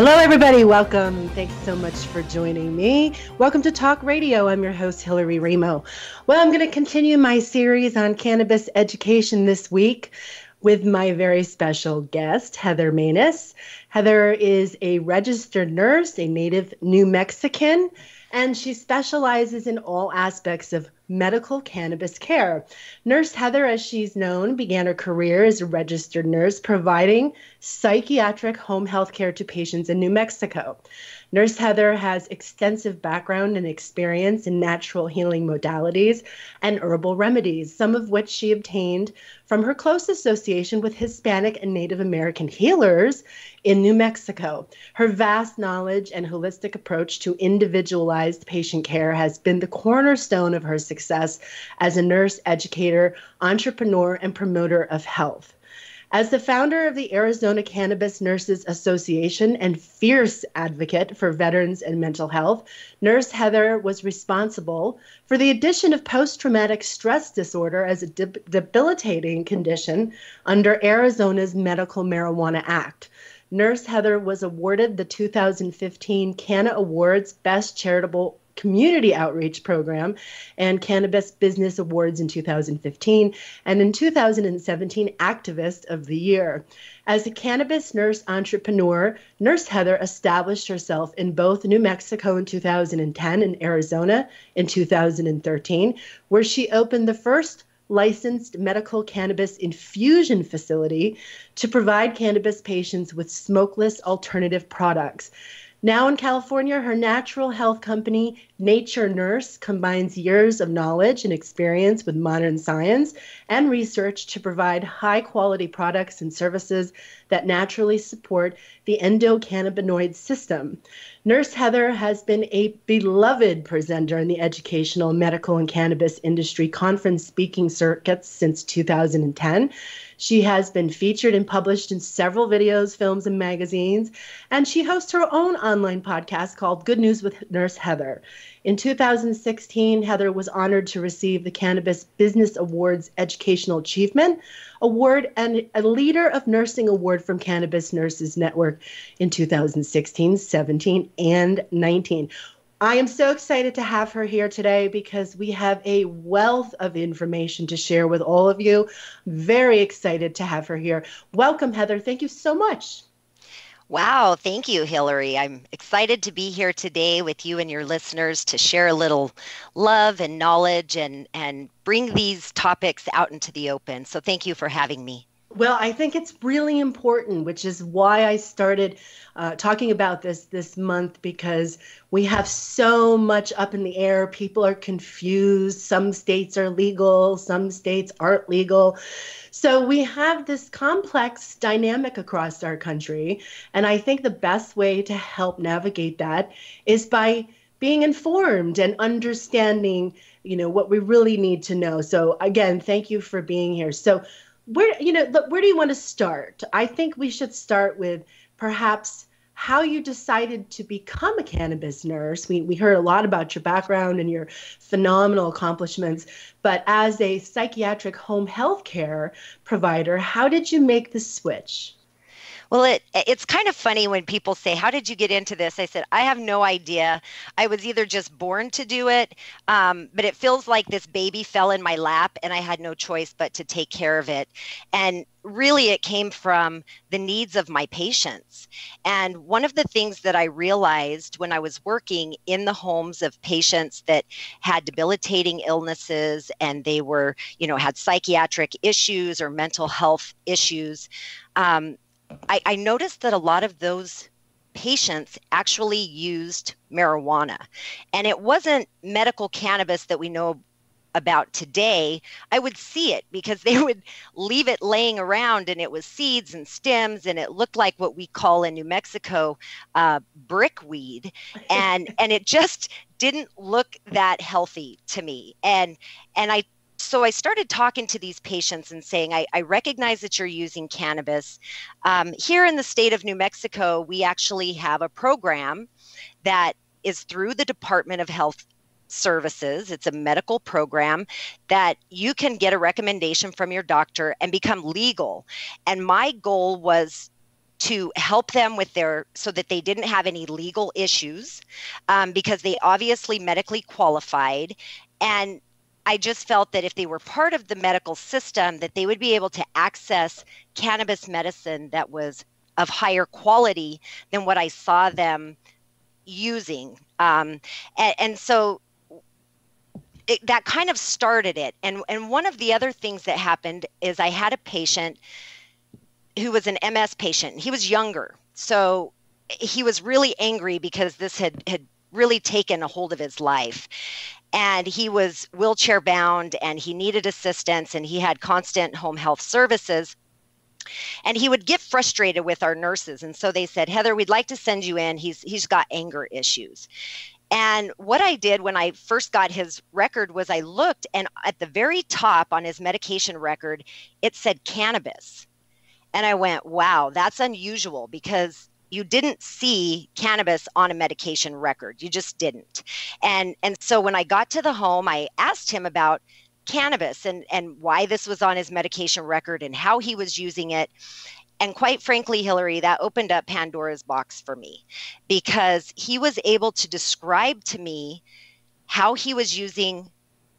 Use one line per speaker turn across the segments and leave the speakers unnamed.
Hello, everybody. Welcome. Thanks so much for joining me. Welcome to Talk Radio. I'm your host, Hillary Raimo. Well, I'm going to continue my series on cannabis education this week with my very special guest, Heather Manus. Heather is a registered nurse, a native New Mexican, and she specializes in all aspects of medical cannabis care. Nurse Heather, as she's known, began her career as a registered nurse providing psychiatric home health care to patients in New Mexico. Nurse Heather has extensive background and experience in natural healing modalities and herbal remedies, some of which she obtained from her close association with Hispanic and Native American healers in New Mexico. Her vast knowledge and holistic approach to individualized patient care has been the cornerstone of her success as a nurse, educator, entrepreneur, and promoter of health. As the founder of the Arizona Cannabis Nurses Association and fierce advocate for veterans and mental health, Nurse Heather was responsible for the addition of post traumatic stress disorder as a debilitating condition under Arizona's Medical Marijuana Act. Nurse Heather was awarded the 2015 Canna Awards Best Charitable Community Outreach Program and Cannabis Business Awards in 2015, and in 2017, Activist of the Year. As a cannabis nurse entrepreneur, Nurse Heather established herself in both New Mexico in 2010 and Arizona in 2013, where she opened the first licensed medical cannabis infusion facility to provide cannabis patients with smokeless alternative products. Now in California, her natural health company, Nature Nurse, combines years of knowledge and experience with modern science and research to provide high quality products and services that naturally support the endocannabinoid system. Nurse Heather has been a beloved presenter in the educational, medical, and cannabis industry conference speaking circuits since 2010. She has been featured and published in several videos, films, and magazines, and she hosts her own online podcast called Good News with Nurse Heather. In 2016, Heather was honored to receive the Cannabis Business Awards Educational Achievement Award and a Leader of Nursing Award from Cannabis Nurses Network in 2016, 17, and 19. I am so excited to have her here today because we have a wealth of information to share with all of you. Very excited to have her here. Welcome, Heather. Thank you so much.
Wow, thank you, Hillary. I'm excited to be here today with you and your listeners to share a little love and knowledge and, and bring these topics out into the open. So, thank you for having me.
Well, I think it's really important, which is why I started uh, talking about this this month because we have so much up in the air. People are confused. Some states are legal, some states aren't legal. So we have this complex dynamic across our country. And I think the best way to help navigate that is by being informed and understanding you know what we really need to know so again thank you for being here so where you know where do you want to start? I think we should start with perhaps how you decided to become a cannabis nurse. We, we heard a lot about your background and your phenomenal accomplishments but as a psychiatric home health care provider how did you make the switch
well, it it's kind of funny when people say, "How did you get into this?" I said, "I have no idea. I was either just born to do it, um, but it feels like this baby fell in my lap, and I had no choice but to take care of it." And really, it came from the needs of my patients. And one of the things that I realized when I was working in the homes of patients that had debilitating illnesses and they were, you know, had psychiatric issues or mental health issues. Um, I, I noticed that a lot of those patients actually used marijuana. And it wasn't medical cannabis that we know about today. I would see it because they would leave it laying around and it was seeds and stems and it looked like what we call in New Mexico uh, brickweed. And and it just didn't look that healthy to me. And and I so I started talking to these patients and saying, I, I recognize that you're using cannabis. Um, here in the state of New Mexico, we actually have a program that is through the Department of Health Services. It's a medical program that you can get a recommendation from your doctor and become legal. And my goal was to help them with their so that they didn't have any legal issues um, because they obviously medically qualified and I just felt that if they were part of the medical system, that they would be able to access cannabis medicine that was of higher quality than what I saw them using. Um, and, and, so it, that kind of started it. And, and one of the other things that happened is I had a patient who was an MS patient. He was younger. So he was really angry because this had, had really taken a hold of his life and he was wheelchair bound and he needed assistance and he had constant home health services. And he would get frustrated with our nurses and so they said heather we'd like to send you in. He's he's got anger issues. And what i did when i first got his record was i looked and at the very top on his medication record it said cannabis. And i went wow that's unusual because you didn't see cannabis on a medication record. You just didn't. And and so when i got to the home i asked him about cannabis and and why this was on his medication record and how he was using it. And quite frankly hillary that opened up pandora's box for me because he was able to describe to me how he was using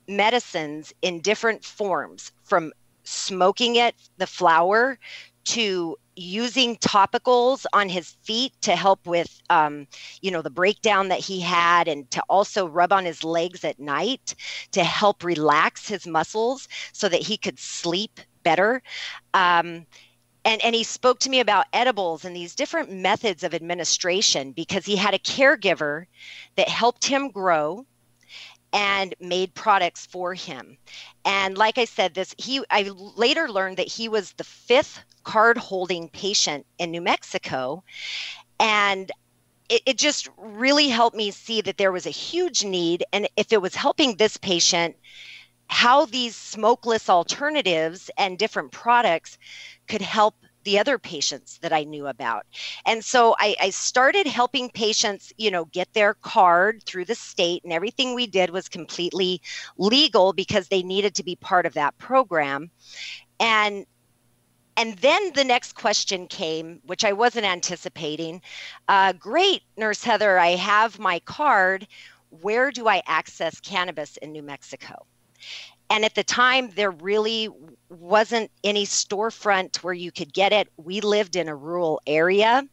medicines in different forms from smoking it the flower to using topicals on his feet to help with um, you know the breakdown that he had and to also rub on his legs at night to help relax his muscles so that he could sleep better um, and, and he spoke to me about edibles and these different methods of administration because he had a caregiver that helped him grow and made products for him. And like I said, this he I later learned that he was the fifth card holding patient in New Mexico. And it, it just really helped me see that there was a huge need. And if it was helping this patient, how these smokeless alternatives and different products could help the other patients that I knew about. And so I, I, started helping patients, you know, get their card through the state, and everything we did was completely legal because they needed to be part of that program. And and then the next question came, which I wasn't anticipating. Uh, great, Nurse Heather, I have my card. Where do I access cannabis in New Mexico? And at the time, there really wasn't any storefront where you could get it. We lived in a rural area.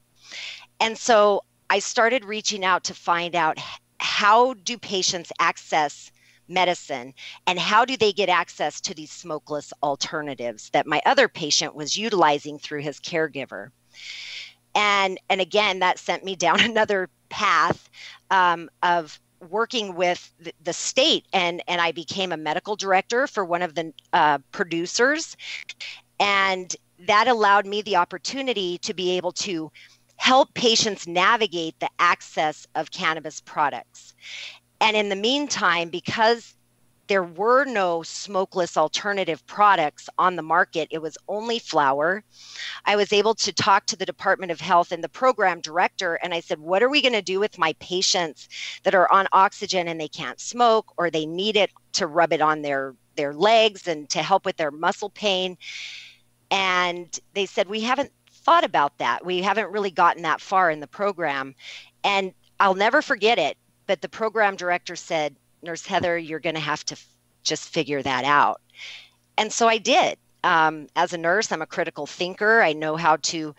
And so I started reaching out to find out how do patients access medicine and how do they get access to these smokeless alternatives that my other patient was utilizing through his caregiver. And and again that sent me down another path um, of working with the, state and and I became a medical director for one of the uh, producers. And that allowed me the opportunity to be able to help patients navigate the access of cannabis products and in the meantime because there were no smokeless alternative products on the market. It was only flower. I was able to talk to the Department of Health and the program director, and I said, What are we going to do with my patients that are on oxygen and they can't smoke or they need it to rub it on their, their legs and to help with their muscle pain? And they said, We haven't thought about that. We haven't really gotten that far in the program. And I'll never forget it. But the program director said, Nurse Heather, you're going to have to f- just figure that out. And so I did. Um, as a nurse, I'm a critical thinker. I know how to,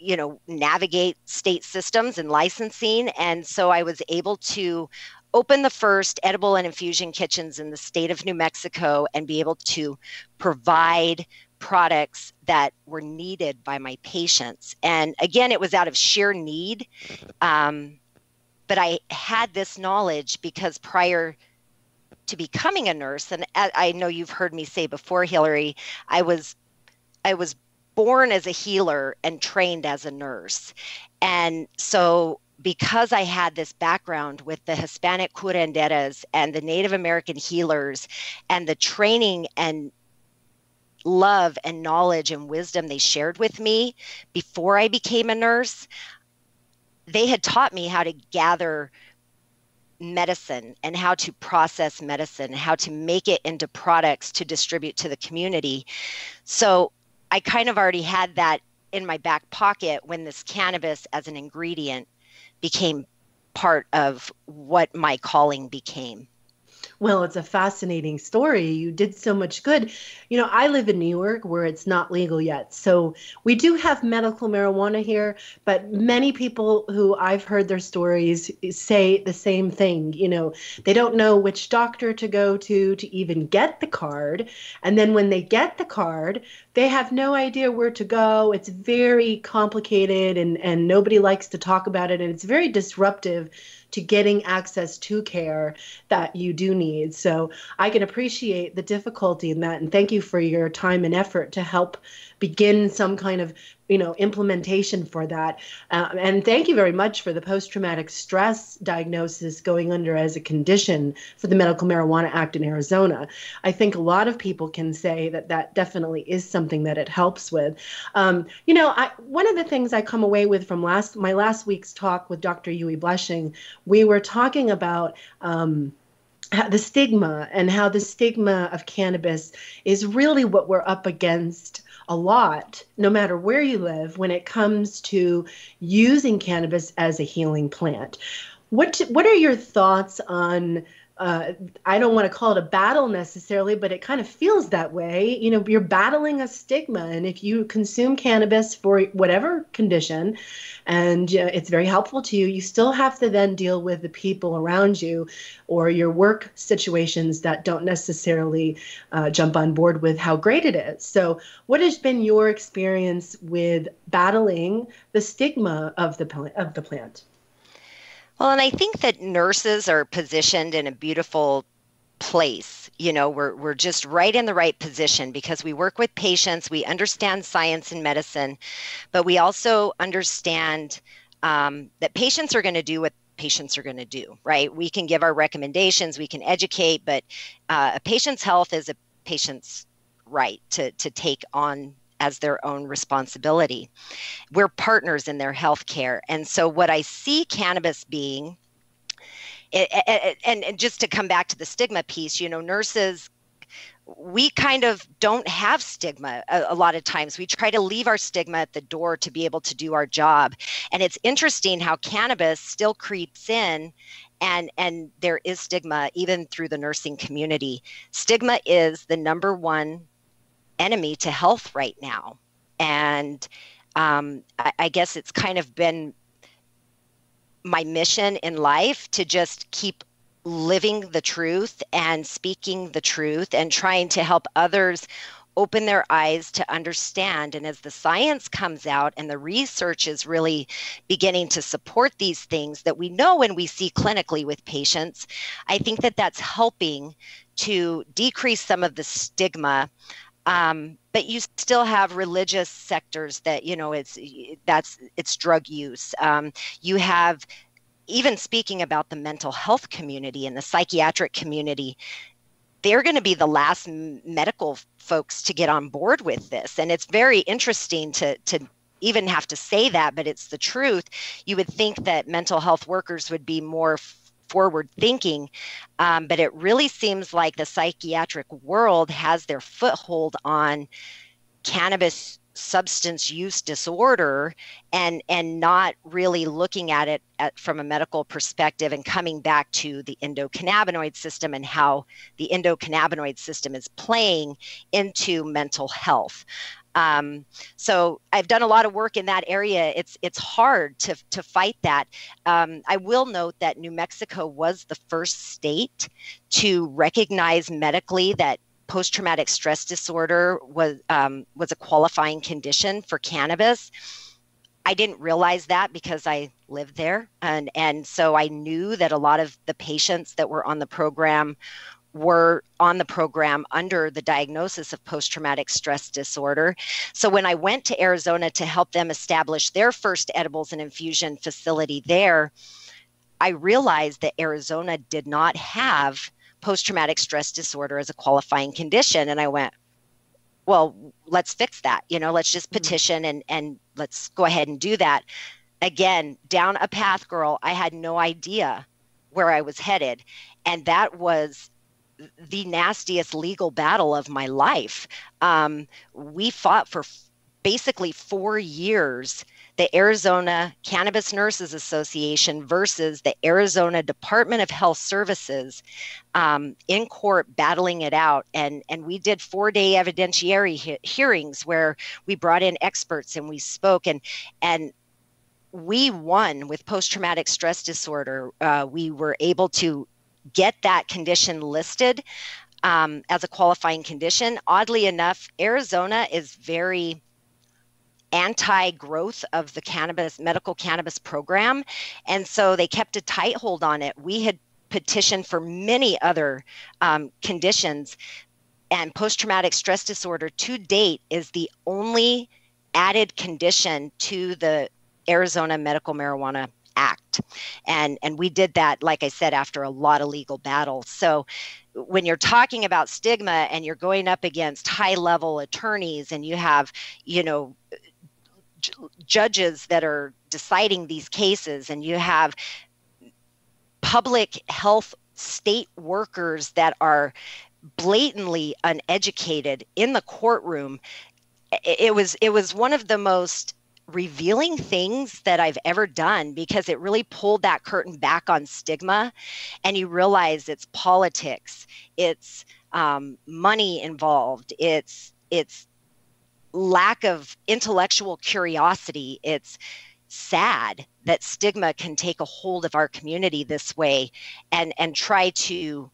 you know, navigate state systems and licensing. And so I was able to open the first edible and infusion kitchens in the state of New Mexico and be able to provide products that were needed by my patients. And again, it was out of sheer need. Um, but I had this knowledge because prior to becoming a nurse, and I know you've heard me say before, Hillary, I was I was born as a healer and trained as a nurse. And so because I had this background with the Hispanic curanderas and the Native American healers and the training and love and knowledge and wisdom they shared with me before I became a nurse, they had taught me how to gather medicine and how to process medicine, how to make it into products to distribute to the community. So I kind of already had that in my back pocket when this cannabis as an ingredient became part of what my calling became.
Well, it's a fascinating story. You did so much good. You know, I live in New York where it's not legal yet. So we do have medical marijuana here, but many people who I've heard their stories say the same thing. You know, they don't know which doctor to go to to even get the card. And then when they get the card, they have no idea where to go. It's very complicated and, and nobody likes to talk about it. And it's very disruptive to getting access to care that you do need. So I can appreciate the difficulty in that. And thank you for your time and effort to help begin some kind of you know implementation for that. Uh, and thank you very much for the post-traumatic stress diagnosis going under as a condition for the medical marijuana act in arizona. I think a lot of people can say that that definitely is something that it helps with. Um, you know I, one of the things i come away with from last my last week's talk with dr Uwe Blesching we were talking about um, the stigma and how the stigma of cannabis is really what we're up against a lot, no matter where you live, when it comes to using cannabis as a healing plant. What what are your thoughts on uh, I don't want to call it a battle necessarily, but it kind of feels that way. You know, you're battling a stigma, and if you consume cannabis for whatever condition, and uh, it's very helpful to you, you still have to then deal with the people around you or your work situations that don't necessarily uh, jump on board with how great it is. So, what has been your experience with battling the stigma of the of the plant?
Well, and I think that nurses are positioned in a beautiful place. You know, we're we're just right in the right position because we work with patients, we understand science and medicine, but we also understand um, that patients are going to do what patients are going to do. Right? We can give our recommendations, we can educate, but uh, a patient's health is a patient's right to to take on as their own responsibility. We're partners in their health care. And so, what I see cannabis being, and, and just to come back to the stigma piece, you know, nurses we kind of don't have stigma a, a, lot of times. We try to leave our stigma at the door to be able to do our job. And it's interesting how cannabis still creeps in and and there is stigma even through the nursing community. Stigma is the number one enemy to health right now. And um, I, I guess it's kind of been my mission in life to just keep living the truth and speaking the truth and trying to help others open their eyes to understand. And as the science comes out and the research is really beginning to support these things that we know when we see clinically with patients, I think that that's helping to decrease some of the stigma um, but you still have religious sectors that you know it's that's it's drug use. Um, you have even speaking about the mental health community and the psychiatric community they're going to be the last medical folks to get on board with this. And it's very interesting to to even have to say that but it's the truth. You would think that mental health workers would be more forward thinking. Um, but it really seems like the psychiatric world has their foothold on cannabis substance use disorder and and not really looking at it at, from a medical perspective and coming back to the endocannabinoid system and how the endocannabinoid system is playing into mental health um, so I've done a lot of work in that area. It's it's hard to to fight that. Um, I will note that New Mexico was the first state to recognize medically that post-traumatic stress disorder was um, was a qualifying condition for cannabis. I didn't realize that because I lived there, and and so I knew that a lot of the patients that were on the program were on the program under the diagnosis of post traumatic stress disorder. So when I went to Arizona to help them establish their first edibles and infusion facility there, I realized that Arizona did not have post traumatic stress disorder as a qualifying condition. And I went, well, let's fix that. You know, let's just mm-hmm. petition and, and let's go ahead and do that. Again, down a path, girl, I had no idea where I was headed. And that was the nastiest legal battle of my life. Um, we fought for basically four years the Arizona Cannabis Nurses Association versus the Arizona Department of Health Services um, in court battling it out. And, and we did four day evidentiary he- hearings where we brought in experts and we spoke. And, and we won with post traumatic stress disorder. Uh, we were able to get that condition listed um, as a qualifying condition. Oddly enough, Arizona is very anti-growth of the cannabis medical cannabis program and so they kept a tight hold on it we had petitioned for many other um, conditions and post-traumatic stress disorder to date is the only added condition to the arizona medical marijuana act and and we did that like i said after a lot of legal battles so when you're talking about stigma and you're going up against high level attorneys and you have you know judges that are deciding these cases and you have public health state workers that are blatantly uneducated in the courtroom it was it was one of the most revealing things that I've ever done because it really pulled that curtain back on stigma and you realize it's politics it's um, money involved it's it's lack of intellectual curiosity. It's sad that stigma can take a hold of our community this way and and try to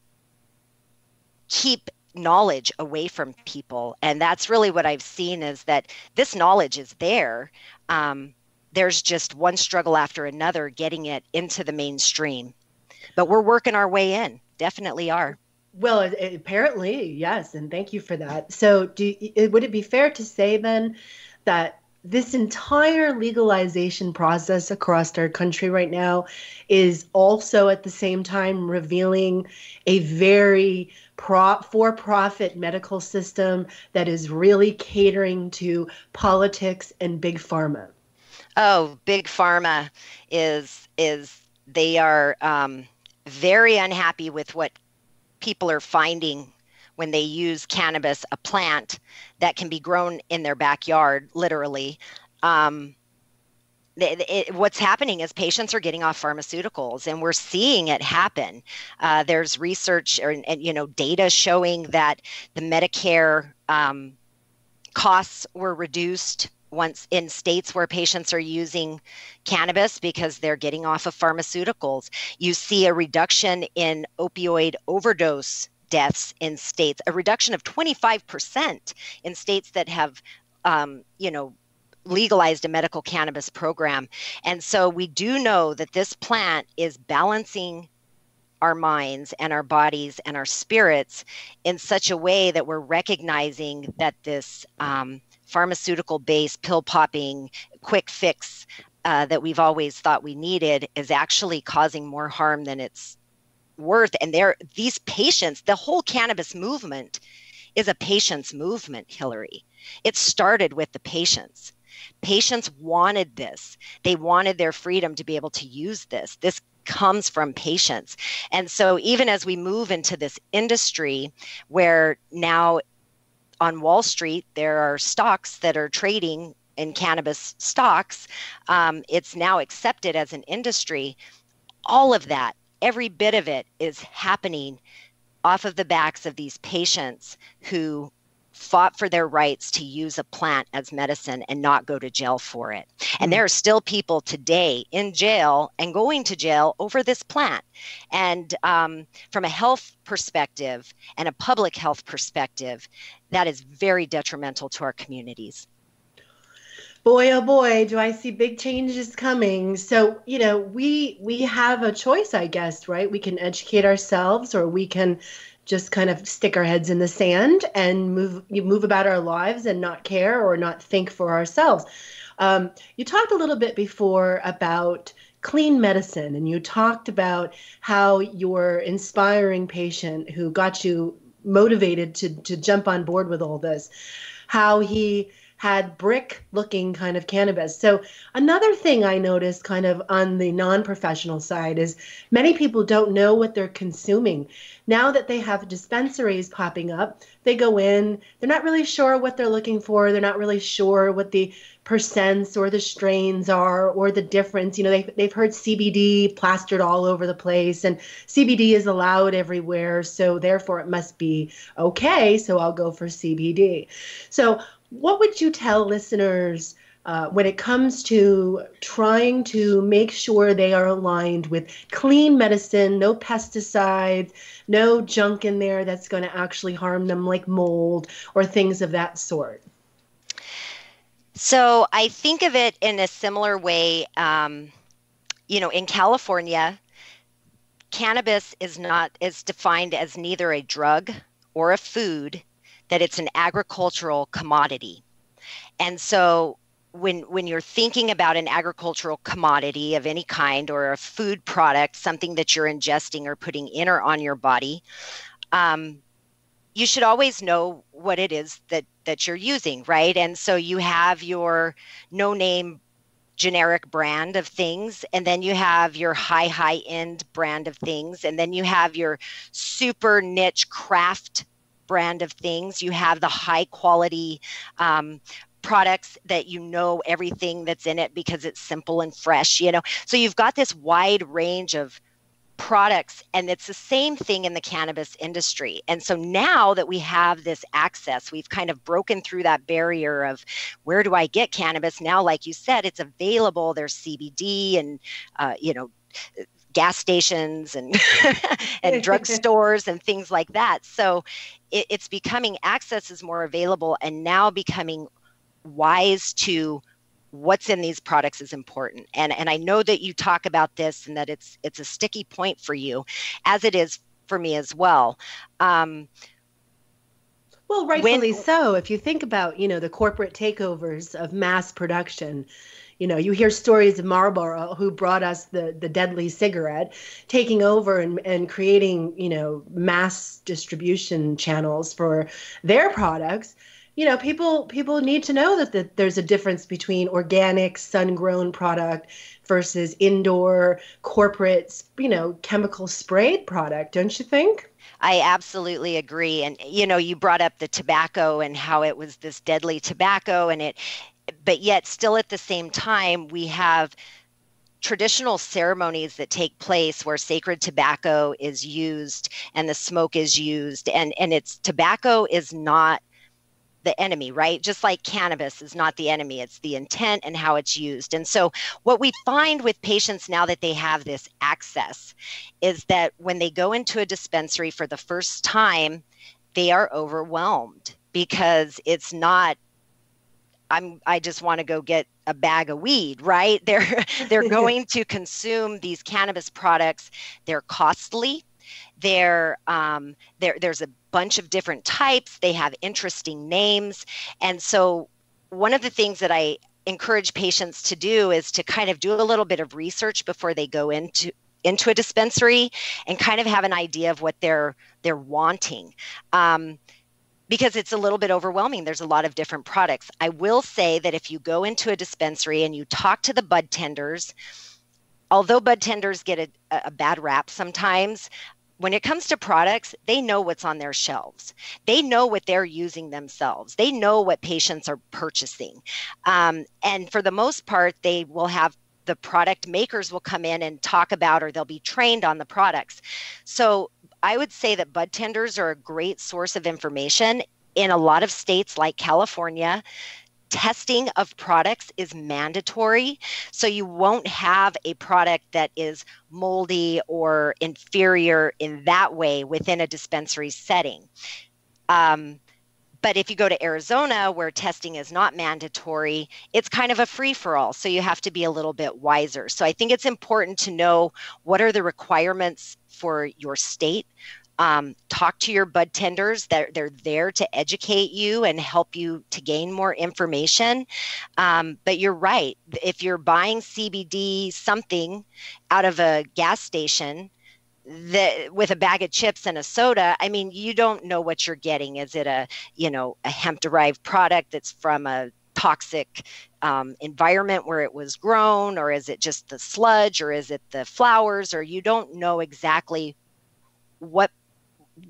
keep knowledge away from people. And that's really what i've seen is that this knowledge is there. Um, there's just one struggle after another getting it into the mainstream. But we're working our way in. Definitely are.
Well, apparently, yes, and thank you for that. So, do would it be fair to say then that this entire legalization process across our country right now is also at the same time revealing a very pro- for-profit medical system that is really catering to politics and big pharma.
Oh, big pharma is is they are um, very unhappy with what people are finding when they use cannabis, a plant that can be grown in their backyard, literally. Um, it, it, what's happening is patients are getting off pharmaceuticals and we're seeing it happen uh, there's research or, and you know data showing that the medicare um, costs were reduced once in states where patients are using cannabis because they're getting off of pharmaceuticals. You see a reduction in opioid overdose deaths in states, a reduction of 25% in states that have, um, you know, legalized a medical cannabis program. And so we do know that this plant is balancing our minds and our bodies and our spirits in such a way that we're recognizing that this um, pharmaceutical based pill popping quick fix uh, that we've always thought we needed is actually causing more harm than it's worth. And there these patients the whole cannabis movement is a patient's movement hillary. It started with the patients patients wanted this they wanted their freedom to be able to use this this comes from patients and so even as we move into this industry where now on Wall Street, there are stocks that are trading in cannabis stocks. Um, it's now accepted as an industry. All of that, every bit of it, is happening off of the backs of these patients who fought for their rights to use a plant as medicine and not go to jail for it. And hmm. there are still people today in jail and going to jail over this plant. And um, from a health perspective and a public health perspective, that is very detrimental to our communities
boy oh boy do i see big changes coming so you know we we have a choice i guess right we can educate ourselves or we can just kind of stick our heads in the sand and move move about our lives and not care or not think for ourselves. Um, you talked a little bit before about clean medicine and you talked about how your inspiring patient who got you motivated to to jump on board with all this how he had brick looking kind of cannabis. So, another thing I noticed kind of on the non professional side is many people don't know what they're consuming. Now that they have dispensaries popping up, they go in, they're not really sure what they're looking for, they're not really sure what the percents or the strains are or the difference. You know, they've, they've heard CBD plastered all over the place, and CBD is allowed everywhere. So, therefore, it must be okay. So, I'll go for CBD. So, what would you tell listeners? Uh, when it comes to trying to make sure they are aligned with clean medicine, no pesticides, no junk in there that's going to actually harm them, like mold or things of that sort.
So I think of it in a similar way. Um, you know, in California, cannabis is not is defined as neither a drug or a food, that it's an agricultural commodity. And so when when you're thinking about an agricultural commodity of any kind or a food product, something that you're ingesting or putting in or on your body, um, you should always know what it is that that you're using right and so you have your no name generic brand of things and then you have your high high end brand of things and then you have your super niche craft brand of things. You have the high quality um, products that you know everything that's in it because it's simple and fresh you know? So you've got this wide range of products and it's the same thing in the cannabis industry. And so now that we have this access we've kind of broken through that barrier of where do i get cannabis? Now like you said it's available. There's cbd and uh, you know gas stations and and drugstores and things like that. So it, it's becoming access is more available and now becoming wise to what's in these products is important. And and i know that you talk about this and that it's it's a sticky point for you as it is for me as well. Um,
well rightfully when, so. If you think about you know the corporate takeovers of mass production you know you hear stories of marlboro who brought us the the deadly cigarette taking over and, and creating you know mass distribution channels for their products you know people people need to know that, that there's a difference between organic sun grown product versus indoor corporate you know chemical sprayed product don't you think
I absolutely agree. And you know, you brought up the tobacco and how it was this deadly tobacco and it but yet still at the same time we have traditional ceremonies that take place where sacred tobacco is used and the smoke is used and and it's tobacco is not the enemy, right? Just like cannabis is not the enemy, it's the intent and how it's used. And so, what we find with patients now that they have this access is that when they go into a dispensary for the first time, they are overwhelmed because it's not I'm I just want to go get a bag of weed, right? They're they're going to consume these cannabis products. They're costly. They're um, there. There's a bunch of different types. They have interesting names, and so one of the things that I encourage patients to do is to kind of do a little bit of research before they go into into a dispensary and kind of have an idea of what they're they're wanting. Um, because it's a little bit overwhelming. There's a lot of different products. I will say that if you go into a dispensary and you talk to the bud tenders, although bud tenders get a, a bad rap sometimes, when it comes to products, they know what's on their shelves. They know what they're using themselves. They know what patients are purchasing. Um, and for the most part, they will have the product makers will come in and talk about or they'll be trained on the products. So I would say that bud tenders are a great source of information in a lot of states like California testing of products is mandatory. So you won't have a product that is moldy or inferior in that way within a dispensary setting. Um, but if you go to Arizona, where testing is not mandatory, it's kind of a free for all. So you have to be a little bit wiser. So I think it's important to know what are the requirements for your state um, talk to your bud tenders they're, they're there to educate you and help you to gain more information um, but you're right if you're buying cbd something out of a gas station that with a bag of chips and a soda i mean you don't know what you're getting is it a you know a hemp derived product that's from a toxic um, environment where it was grown, or is it just the sludge, or is it the flowers, or you don't know exactly what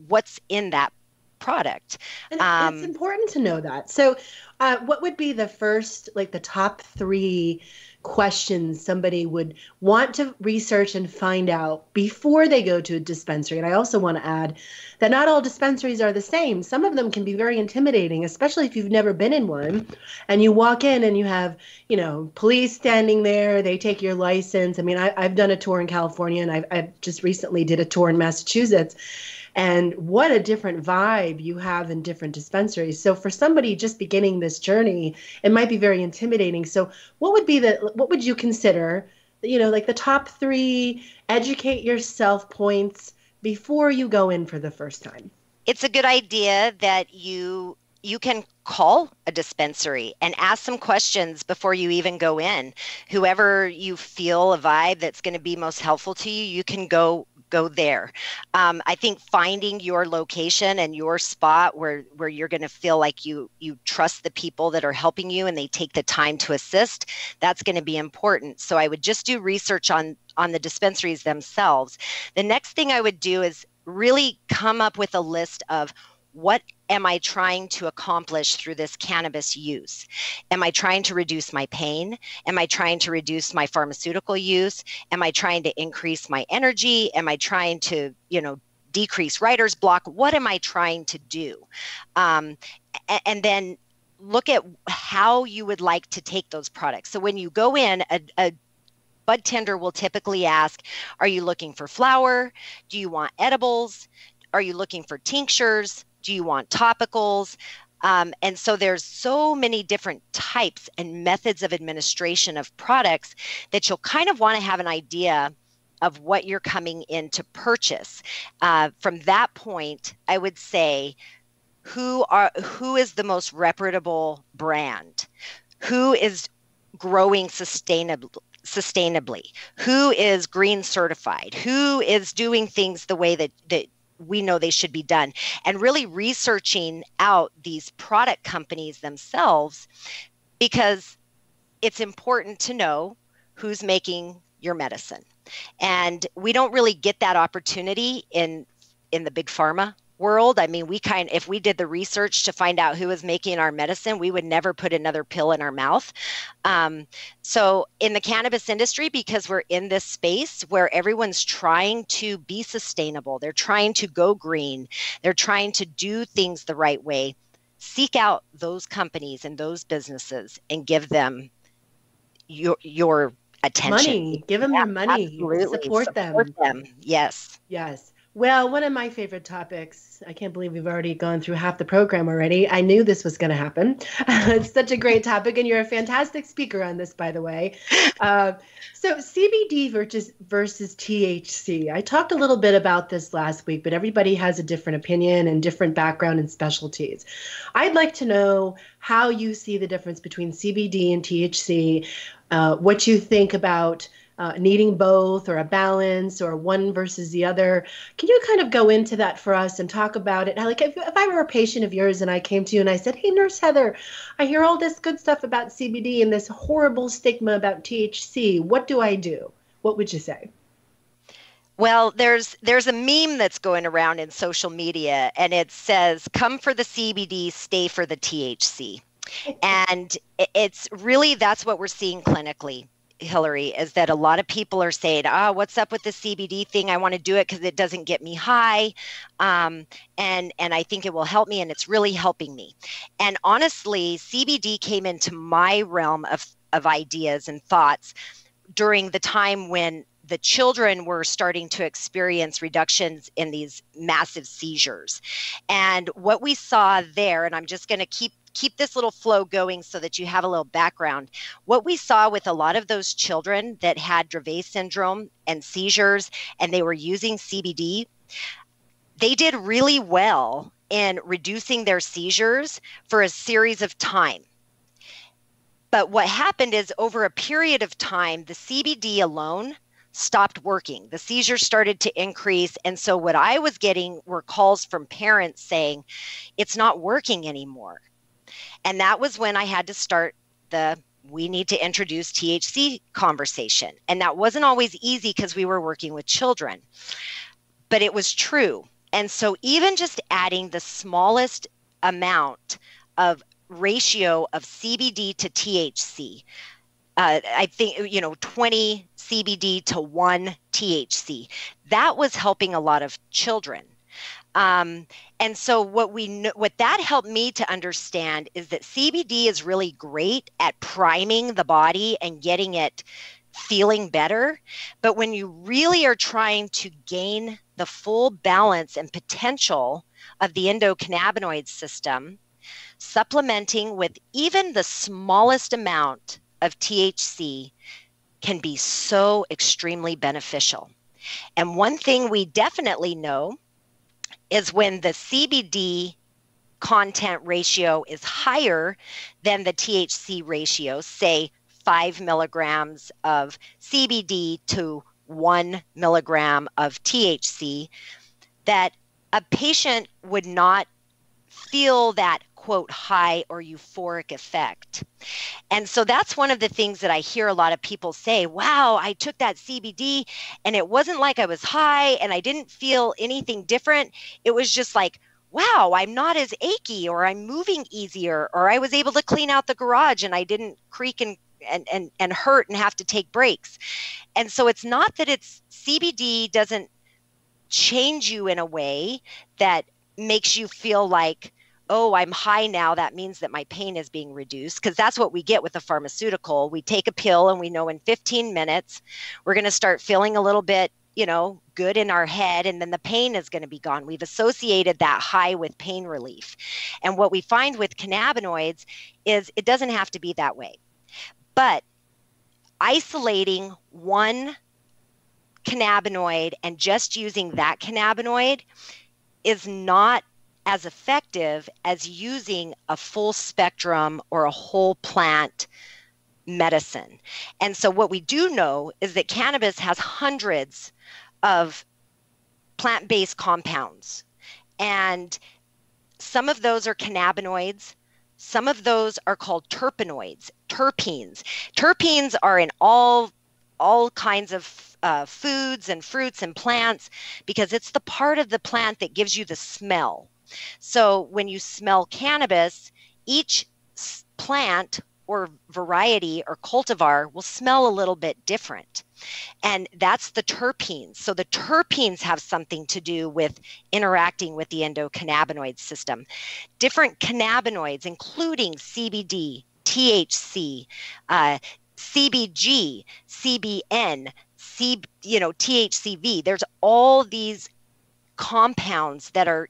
what's in that product.
And um, it's important to know that. So, uh, what would be the first, like the top three questions somebody would want to research and find out before they go to a dispensary. And I also want to add that not all dispensaries are the same. Some of them can be very intimidating, especially if you've never been in one and you walk in and you have, you know, police standing there, they take your license. I mean, I, have done a tour in California and I've, I've just recently did a tour in Massachusetts and what a different vibe you have in different dispensaries. So for somebody just beginning this journey, it might be very intimidating. So what would be the what would you consider, you know, like the top 3 educate yourself points before you go in for the first time?
It's a good idea that you you can call a dispensary and ask some questions before you even go in. Whoever you feel a vibe that's going to be most helpful to you, you can go go there. Um, I think finding your location and your spot where where you're going to feel like you you trust the people that are helping you and they take the time to assist. That's going to be important. So I would just do research on on the dispensaries themselves. The next thing I would do is really come up with a list of what am I trying to accomplish through this cannabis use? Am I trying to reduce my pain? Am I trying to reduce my pharmaceutical use? Am I trying to increase my energy? Am I trying to, you know, decrease writer's block? What am I trying to do? Um, and then look at how you would like to take those products. So when you go in, a, a bud tender will typically ask, Are you looking for flower? Do you want edibles? Are you looking for tinctures? Do you want topicals? Um, and so there's so many different types and methods of administration of products that you'll kind of want to have an idea of what you're coming in to purchase. Uh, from that point, I would say, who are who is the most reputable brand? Who is growing sustainably? sustainably who is green certified who is doing things the way that that we know they should be done. And really researching out these product companies themselves because it's important to know who's making your medicine. And we don't really get that opportunity in in the big pharma world. I mean we kind if we did the research to find out who was making our medicine we would never put another pill in our mouth. Um, so in the cannabis industry because we're in this space where everyone's trying to be sustainable they're trying to go green they're trying to do things the right way seek out those companies and those businesses and give them your your attention.
Money. Give them yeah, your money. absolutely. support, support them.
them. Yes.
Yes well, one of my favorite topics, I can't believe we've already gone through half the program already. I knew this was going to happen. it's such a great topic, and you're a fantastic speaker on this, by the way. Uh, so, CBD versus, versus THC. I talked a little bit about this last week, but everybody has a different opinion and different background and specialties. I'd like to know how you see the difference between CBD and THC, uh, what you think about uh, needing both or a balance or one versus the other. Can you kind of go into that for us and talk about it? Like, if, if I were a patient of yours and I came to you and I said, Hey, Nurse Heather, I hear all this good stuff about CBD and this horrible stigma about THC. What do I do? What would you say?
Well, there's there's a meme that's going around in social media and it says come for the CBD, stay for the THC. And it's really that's what we're seeing clinically. Hillary, is that a lot of people are saying, "Ah, oh, what's up with the CBD thing? I want to do it because it doesn't get me high, um, and and I think it will help me, and it's really helping me." And honestly, CBD came into my realm of of ideas and thoughts during the time when the children were starting to experience reductions in these massive seizures. And what we saw there, and I'm just going to keep keep this little flow going so that you have a little background. What we saw with a lot of those children that had Dravet syndrome and seizures and they were using CBD, they did really well in reducing their seizures for a series of time. But what happened is over a period of time, the CBD alone stopped working. The seizures started to increase. And so, what I was getting were calls from parents saying, it's not working anymore. And that was when I had to start the we need to introduce THC conversation. And that wasn't always easy because we were working with children, but it was true. And so, even just adding the smallest amount of ratio of CBD to THC, uh, I think, you know, 20 CBD to one THC, that was helping a lot of children. Um, and so what we know, what that helped me to understand is that CBD is really great at priming the body and getting it feeling better. But when you really are trying to gain the full balance and potential of the endocannabinoid system, supplementing with even the smallest amount of THC can be so extremely beneficial. And one thing we definitely know is when the CBD content ratio is higher than the THC ratio, say five milligrams of CBD to one milligram of THC, that a patient would not feel that quote high or euphoric effect. And so that's one of the things that I hear a lot of people say, wow, I took that CBD and it wasn't like I was high and I didn't feel anything different. It was just like, wow, I'm not as achy or I'm moving easier or I was able to clean out the garage and I didn't creak and and and, and hurt and have to take breaks. And so it's not that it's CBD doesn't change you in a way that makes you feel like oh, I'm high now, that means that my pain is being reduced. Because that's what we get with a pharmaceutical. We take a pill and we know in 15 minutes we're going to start feeling a little bit, you know, good in our head, and then the pain is going to be gone. We've associated that high with pain relief. And what we find with cannabinoids is it doesn't have to be that way. But isolating one cannabinoid and just using that cannabinoid is not as effective as using a full spectrum or a whole plant medicine. And so, what we do know is that cannabis has hundreds of plant based compounds. And some of those are cannabinoids, some of those are called terpenoids, terpenes. Terpenes are in all all kinds of uh, foods and fruits and plants because it's the part of the plant that gives you the smell. So when you smell cannabis, each plant or variety or cultivar will smell a little bit different. And that's the terpenes. So the terpenes have something to do with interacting with the endocannabinoid system. Different cannabinoids, including CBD, THC, uh, CBG, CBN, C, you know, THCV. There's all these compounds that are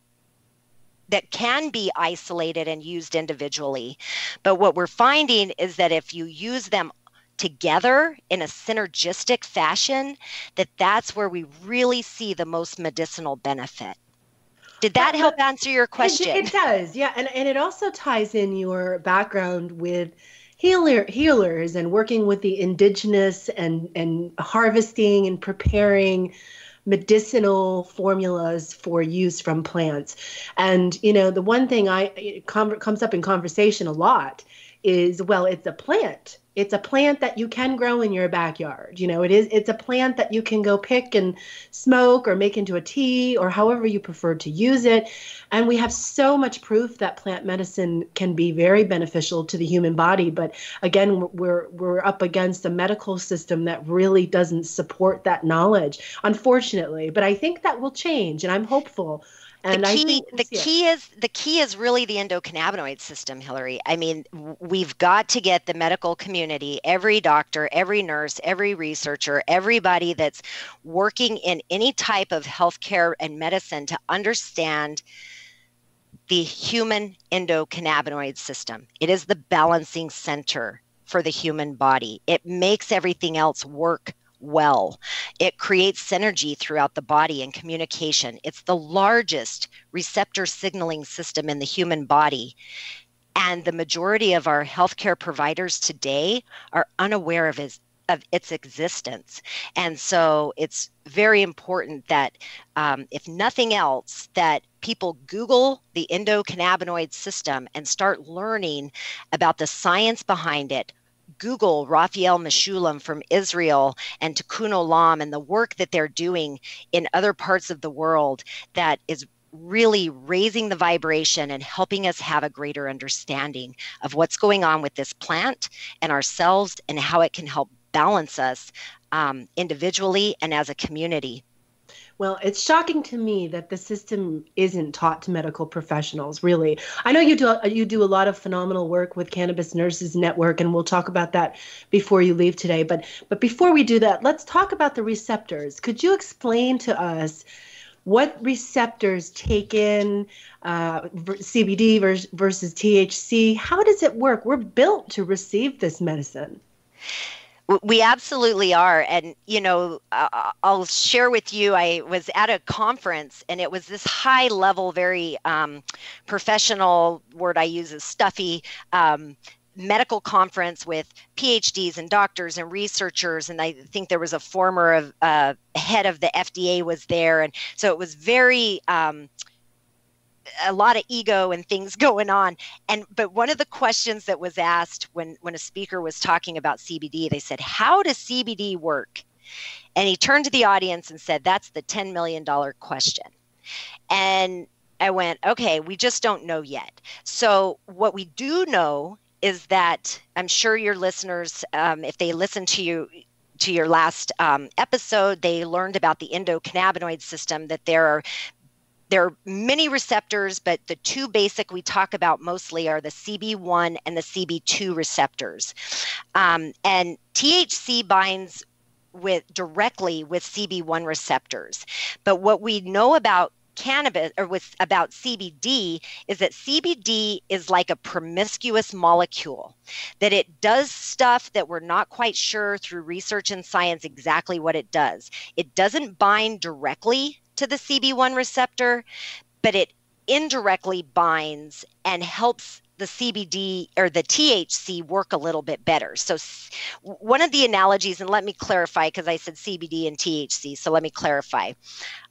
that can be isolated and used individually. But what we're finding is that if you use them together in a synergistic fashion, that that's where we really see the most medicinal benefit. Did that uh, help answer your question?
It, it does, yeah. And, and it also ties in your background with healer healers and working with the indigenous and and harvesting and preparing medicinal formulas for use from plants. And you know, the one thing I com- comes up in conversation a lot is well, it's a plant it's a plant that you can grow in your backyard you know it is it's a plant that you can go pick and smoke or make into a tea or however you prefer to use it. And we have so much proof that plant medicine can be very beneficial to the human body. But again we're we're up against a medical system that really doesn't support that knowledge unfortunately. But i think that will change and i'm hopeful
and the key, the key is the key is really the endocannabinoid system, Hillary. I mean, we've got to get the medical community, every doctor, every nurse, every researcher, everybody that's working in any type of healthcare and medicine to understand the human endocannabinoid system. It is the balancing center for the human body. It makes everything else work well. It creates synergy throughout the body and communication. It's the largest receptor signaling system in the human body. And the majority of our healthcare providers today are unaware of its of its existence. And so it's very important that, um, if nothing else, that people Google the endocannabinoid system and start learning about the science behind it. Google Raphael Mechoulam from Israel and Tikkun Olam and the work that they're doing in other parts of the world that is really raising the vibration and helping us have a greater understanding of what's going on with this plant and ourselves and how it can help balance us um, individually and as a community.
Well, it's shocking to me that the system isn't taught to medical professionals. Really, I know you do. You do a lot of phenomenal work with Cannabis Nurses Network, and we'll talk about that before you leave today. But but before we do that, let's talk about the receptors. Could you explain to us what receptors take in uh, CBD versus, versus THC? How does it work? We're built to receive this medicine.
We absolutely are. And, you know, uh, I'll share with you, I was at a conference and it was this high level, very um, professional word I use is stuffy. Um, medical conference with PhDs and doctors and researchers, and I think there was a former uh, head of the FDA was there, and so it was very um, a lot of ego and things going on. And but one of the questions that was asked when when a speaker was talking about CBD, they said, "How does CBD work?" And he turned to the audience and said, "That's the ten million dollar question." And I went, okay, we just don't know yet. So, what we do know is that I'm sure your listeners, um, if they listen to you, to your last um, episode, they learned about the endocannabinoid system, that there are there are many receptors, but the two basic we talk about mostly are the CB1 and the CB2 receptors. Um, and THC binds with directly with CB1 receptors. But what we know about cannabis or with about CBD is that CBD is like a promiscuous molecule that it does stuff that we're not quite sure through research and science exactly what it does. It doesn't bind directly to the CB1 receptor, but it indirectly binds and helps the CBD or the THC work a little bit better. So, one of the analogies, and let me clarify because I said CBD and THC, so let me clarify.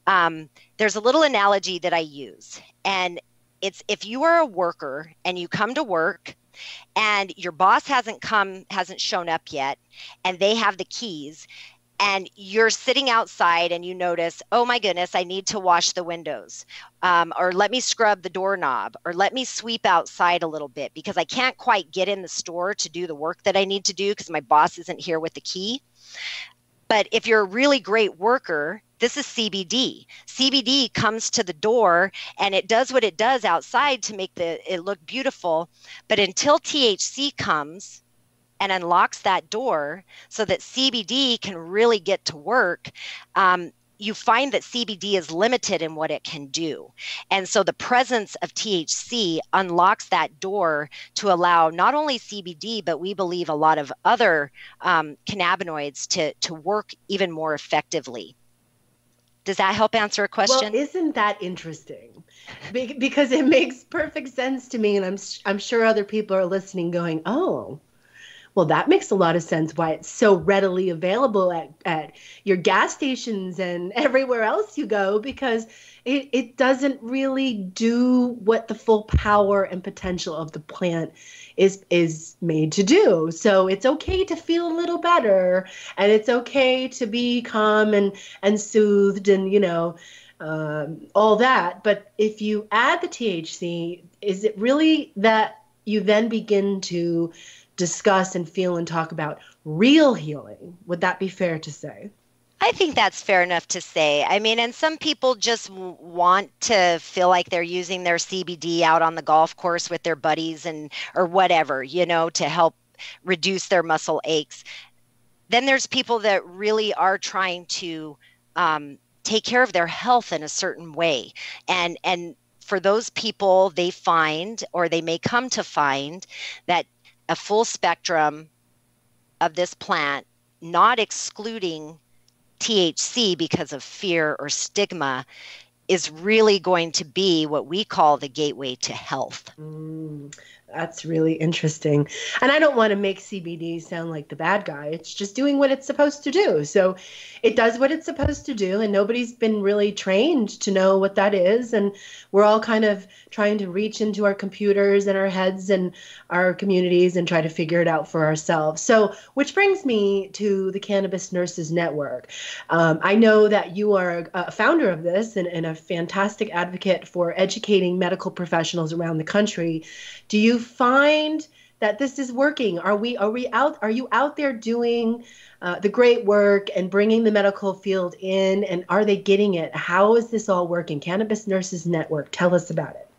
Um, there's a little analogy that I use, and it's if you are a worker and you come to work and your boss hasn't come hasn't shown up yet and they have the keys and you're sitting outside and you notice, oh my goodness, I need to wash the windows, um, or let me scrub the doorknob, or let me sweep outside a little bit because I can't quite get in the store to do the work that I need to do because my boss isn't here with the key. But if you're a really great worker, this is CBD. CBD comes to the door and it does what it does outside to make the it look beautiful. But until THC comes, and unlocks that door so that CBD can really get to work, um, you find that CBD is limited in what it can do. And so the presence of THC unlocks that door to allow not only CBD, but we believe a lot of other um, cannabinoids to, to work even more effectively. Does that help answer a question?
Well, isn't that interesting? Be- because it makes perfect sense to me, and I'm I'm sure other people are listening, going, "Oh, well, that makes a lot of sense why it's so readily available at, at your gas stations and everywhere else you go because it, it doesn't really do what the full power and potential of the plant is is made to do. So it's okay to feel a little better and it's okay to be calm and and soothed and you know um, all that. But if you add the THC, is it really that you then begin to discuss and feel and talk about real healing. Would that be fair to say?
I think that's fair enough to say. I mean, and some people just want to feel like they're using their CBD out on the golf course with their buddies and or whatever, you know, to help reduce their muscle aches. Then there's people that really are trying to um, take care of their health in a certain way, and and for those people, they find or they may come to find that a full spectrum of this plant, not excluding THC because of fear or stigma, is really going to be what we call the gateway to health.
Mm, That's really interesting. And I don't want to make CBD sound like the bad guy. It's just doing what it's supposed to do. So it does what it's supposed to do. And nobody's been really trained to know what that is. And we're all kind of trying to reach into our computers and our heads and our communities and try to figure it out for ourselves. So, which brings me to the Cannabis Nurses Network. Um, I know that you are a, founder of this and, and a fantastic advocate for educating medical professionals around the country. Do you find that this is working? Are we are we out? Are you out there doing uh, the great work and bringing the medical field in? And are they getting it? How is this all working? Cannabis Nurses Network. Tell us about it.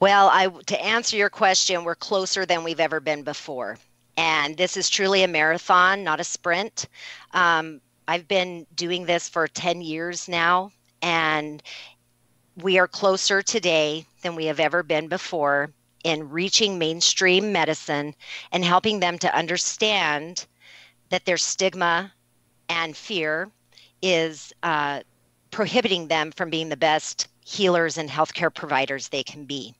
Well, I to answer your question, we're closer than we've ever been before, and this is truly a marathon, not a sprint. Um, I've been doing this for 10 years now, and we are closer today than we have ever been before in reaching mainstream medicine and helping them to understand that their stigma and fear is uh, prohibiting them from being the best healers and healthcare providers they can be.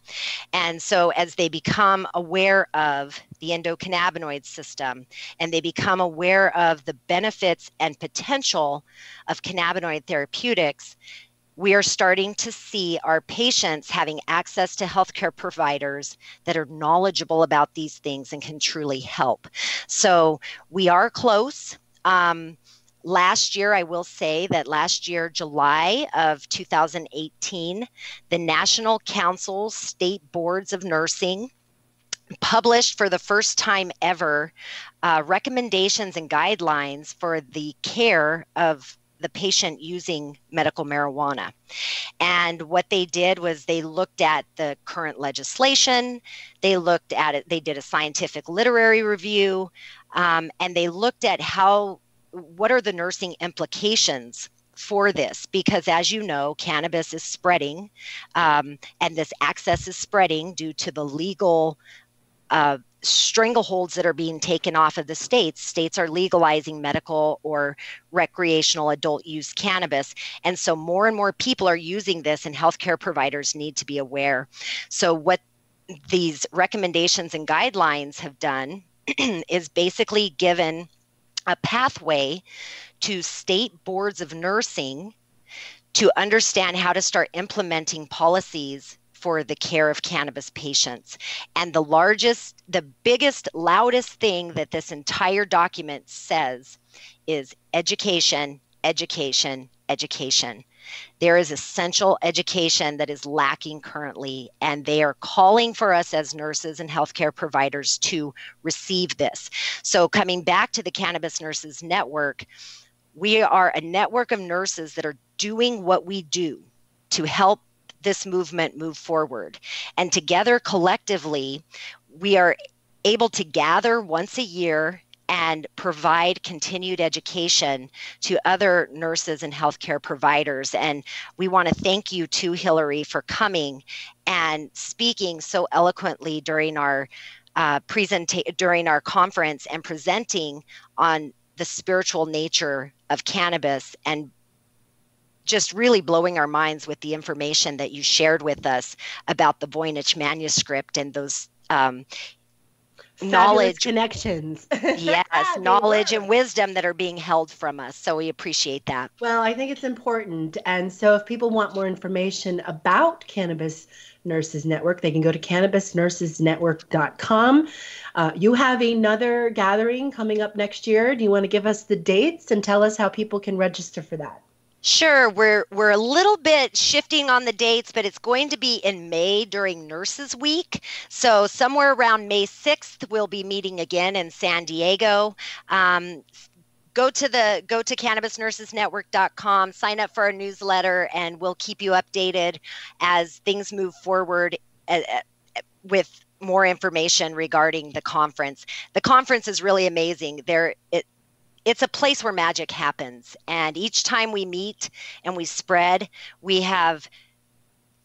And so, as they become aware of the endocannabinoid system and they become aware of the benefits and potential of cannabinoid therapeutics, we are starting to see our patients having access to healthcare providers that are knowledgeable about these things and can truly help. So we are close. Um, last year, I will say that last year, July of 2018, the National Council State Boards of Nursing published for the first time ever uh, recommendations and guidelines for the care of the patient using medical marijuana. And what they did was they looked at the current legislation, they looked at it, they did a scientific literary review, um, and they looked at how, what are the nursing implications for this because as you know cannabis is spreading um, and this access is spreading due to the legal uh, strangleholds that are being taken off of the states. States are legalizing medical or recreational adult use cannabis. And so more and more people are using this, and healthcare providers need to be aware. So, what these recommendations and guidelines have done is basically given a pathway to state boards of nursing to understand how to start implementing policies for the care of cannabis patients. And the largest, the biggest, loudest thing that this entire document says is education, education, education. There is essential education that is lacking currently, and they are calling for us as nurses and healthcare providers to receive this. So, coming back to the Cannabis Nurses Network, we are a network of nurses that are doing what we do to help this movement move forward. And together, collectively, we are able to gather once a year and provide continued education to other nurses and healthcare providers. And we want to thank you to Hillary for coming and speaking so eloquently during our uh, presentation during our conference and presenting on the spiritual nature of cannabis and just really blowing our minds with the information that you shared with us about the Voynich manuscript and those um, knowledge
connections.
yes, knowledge and wisdom that are being held from us. So we appreciate that.
Well, I think it's important. And so if people want more information about Cannabis Nurses Network, they can go to cannabisnursesnetwork.com. Uh, you have another gathering coming up next year. Do you want to give us the dates and tell us how people can register for that?
Sure, we're we're a little bit shifting on the dates, but it's going to be in May during Nurses Week. So somewhere around May sixth, we'll be meeting again in San Diego. Um, go to the go to cannabisnursesnetwork.com sign up for our newsletter and we'll keep you updated as things move forward uh, uh, with more information regarding the conference the conference is really amazing there it, it's a place where magic happens. And each time we meet and we spread, we have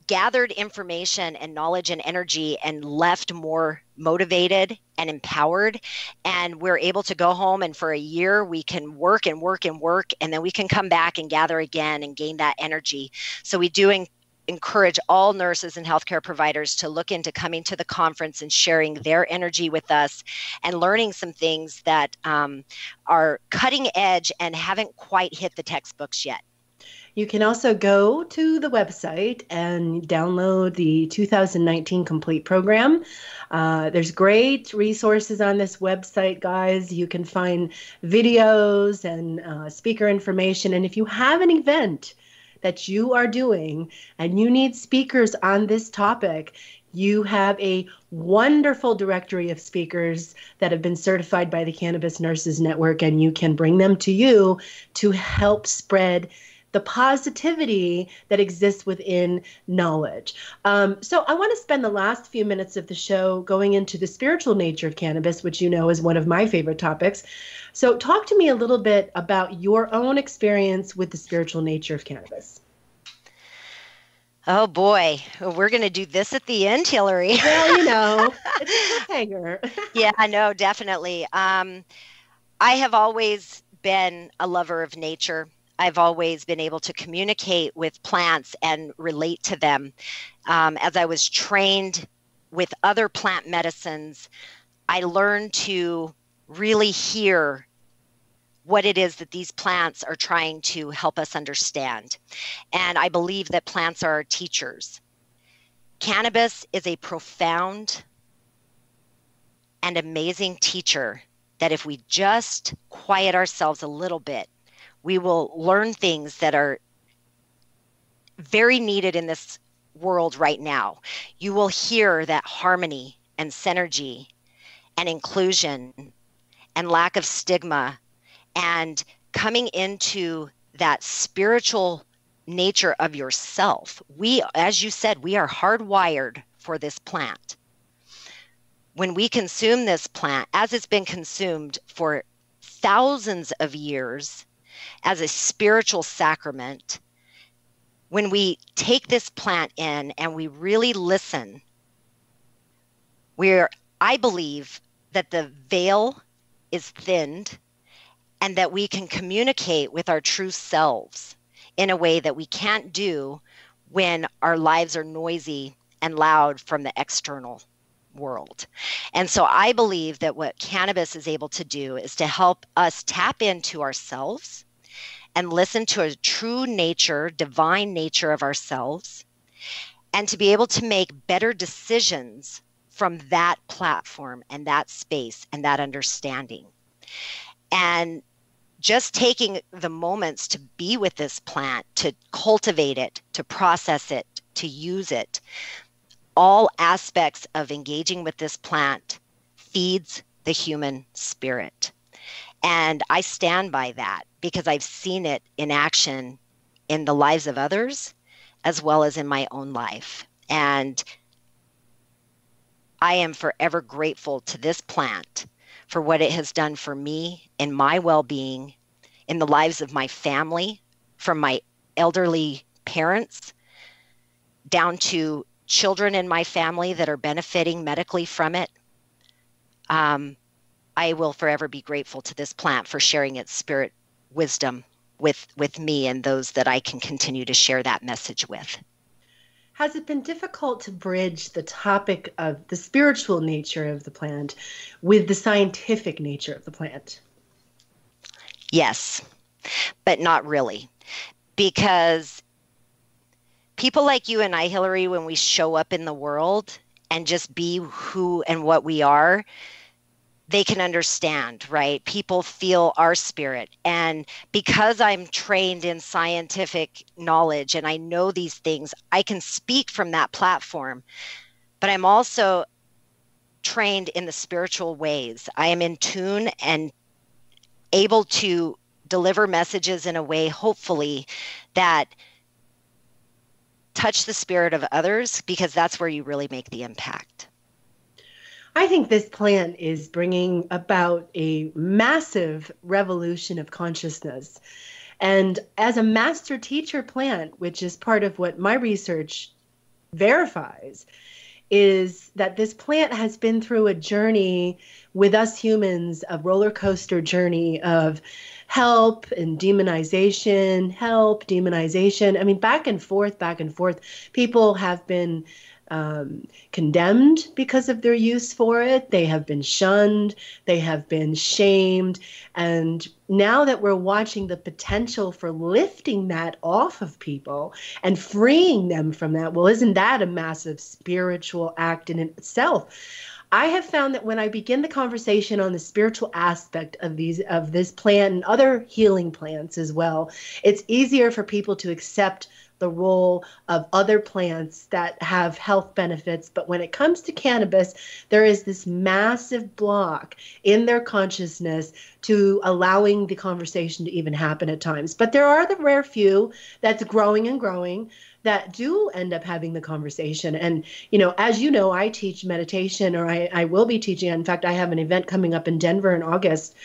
gathered information and knowledge and energy and left more motivated and empowered. And we're able to go home and for a year we can work and work and work. And then we can come back and gather again and gain that energy. So we do encourage all nurses and healthcare providers to look into coming to the conference and sharing their energy with us and learning some things that um, are cutting edge and haven't quite hit the textbooks yet.
You can also go to the website and download the 2019 complete program. Uh, there's great resources on this website, guys. You can find videos and uh, speaker information. And if you have an event that you are doing and you need speakers on this topic, you have a wonderful directory of speakers that have been certified by the Cannabis Nurses Network, and you can bring them to you to help spread the positivity that exists within knowledge. Um, so, I want to spend the last few minutes of the show going into the spiritual nature of cannabis, which you know is one of my favorite topics. So, talk to me a little bit about your own experience with the spiritual nature of cannabis.
Oh boy, we're going to do this at the end, Hillary.
well, you know, it's a hanger.
yeah, no, definitely. Um, I have always been a lover of nature. I've always been able to communicate with plants and relate to them. Um, as I was trained with other plant medicines, I learned to really hear what it is that these plants are trying to help us understand. And I believe that plants are our teachers. Cannabis is a profound and amazing teacher that if we just quiet ourselves a little bit we will learn things that are very needed in this world right now. You will hear that harmony and synergy and inclusion and lack of stigma and coming into that spiritual nature of yourself. We, as you said, we are hardwired for this plant. When we consume this plant, as it's been consumed for thousands of years, as a spiritual sacrament, when we take this plant in and we really listen, we're, I believe that the veil is thinned and that we can communicate with our true selves in a way that we can't do when our lives are noisy and loud from the external world. And so I believe that what cannabis is able to do is to help us tap into ourselves and listen to a true nature, divine nature of ourselves, and to be able to make better decisions from that platform and that space and that understanding. And just taking the moments to be with this plant, to cultivate it, to process it, to use it, all aspects of engaging with this plant feeds the human spirit. And I stand by that because I've seen it in action in the lives of others as well as in my own life. And I am forever grateful to this plant for what it has done for me in my well being, in the lives of my family, from my elderly parents down to children in my family that are benefiting medically from it. Um, I will forever be grateful to this plant for sharing its spirit wisdom with with me and those that I can continue to share that message with.
Has it been difficult to bridge the topic of the spiritual nature of the plant with the scientific nature of the plant?
Yes, but not really. Because people like you and I, Hillary, when we show up in the world and just be who and what we are, they can understand, right? People feel our spirit. And because I'm trained in scientific knowledge and I know these things, I can speak from that platform. But I'm also trained in the spiritual ways. I am in tune and able to deliver messages in a way, hopefully, that touch the spirit of others because that's where you really make the impact.
I think this plant is bringing about a massive revolution of consciousness. And as a master teacher plant, which is part of what my research verifies, is that this plant has been through a journey with us humans, a roller coaster journey of help and demonization, help, demonization. I mean, back and forth, back and forth. People have been um, condemned because of their use for it. They have been shunned. They have been shamed. And now that we're watching the potential for lifting that off of people and freeing them from that, well, isn't that a massive spiritual act in itself? I have found that when I begin the conversation on the spiritual aspect of these of this plant and other healing plants as well, it's easier for people to accept the role of other plants that have health benefits. But when it comes to cannabis, there is this massive block in their consciousness to allowing the conversation to even happen at times. But there are the rare few that's growing and growing that do end up having the conversation. And, you know, as you know, I teach meditation or I, I will be teaching. In fact, I have an event coming up in Denver in August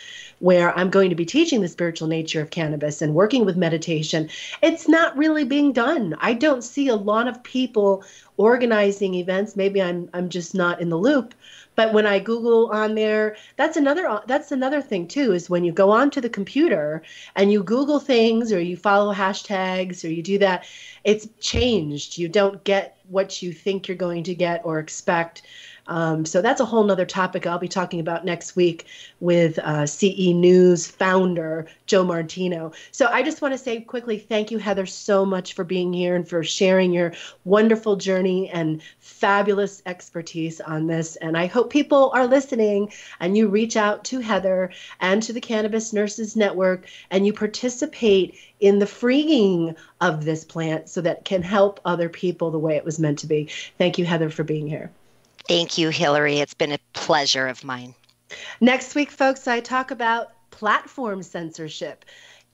where I'm going to be teaching the spiritual nature of cannabis and working with meditation, it's not really being done. I don't see a lot of people organizing events. Maybe I'm I'm just not in the loop. But when I Google on there, that's another that's another thing too. Is when you go onto the computer and you Google things or you follow hashtags or you do that, it's changed. You don't get what you think you're going to get or expect. Um, so that's a whole nother topic I'll be talking about next week with uh, CE News founder Joe Martino. So I just want to say quickly thank you, Heather, so much for being here and for sharing your wonderful journey and fabulous expertise on this. And I hope people are listening and you reach out to Heather and to the Cannabis Nurses Network and you participate in the freeing of this plant so that can help other people the way it was meant to be. Thank you, Heather, for being here.
Thank you, Hillary. It's been a pleasure of mine.
Next week, folks, I talk about platform censorship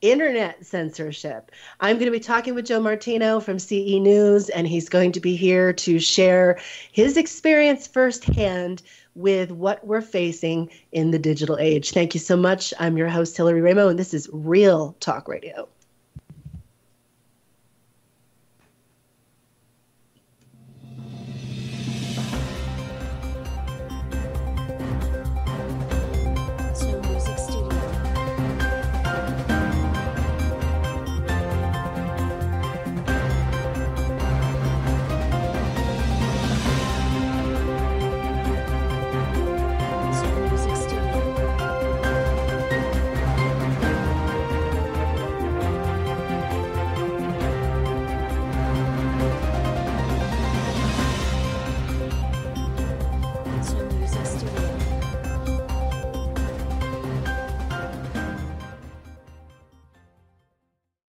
internet censorship. I'm going to be talking with Joe Martino from CE News, and he's going to be here to share his experience firsthand with what we're facing in the digital age. Thank you so much. I'm your host, Hillary Raimo, and this is Real Talk Radio.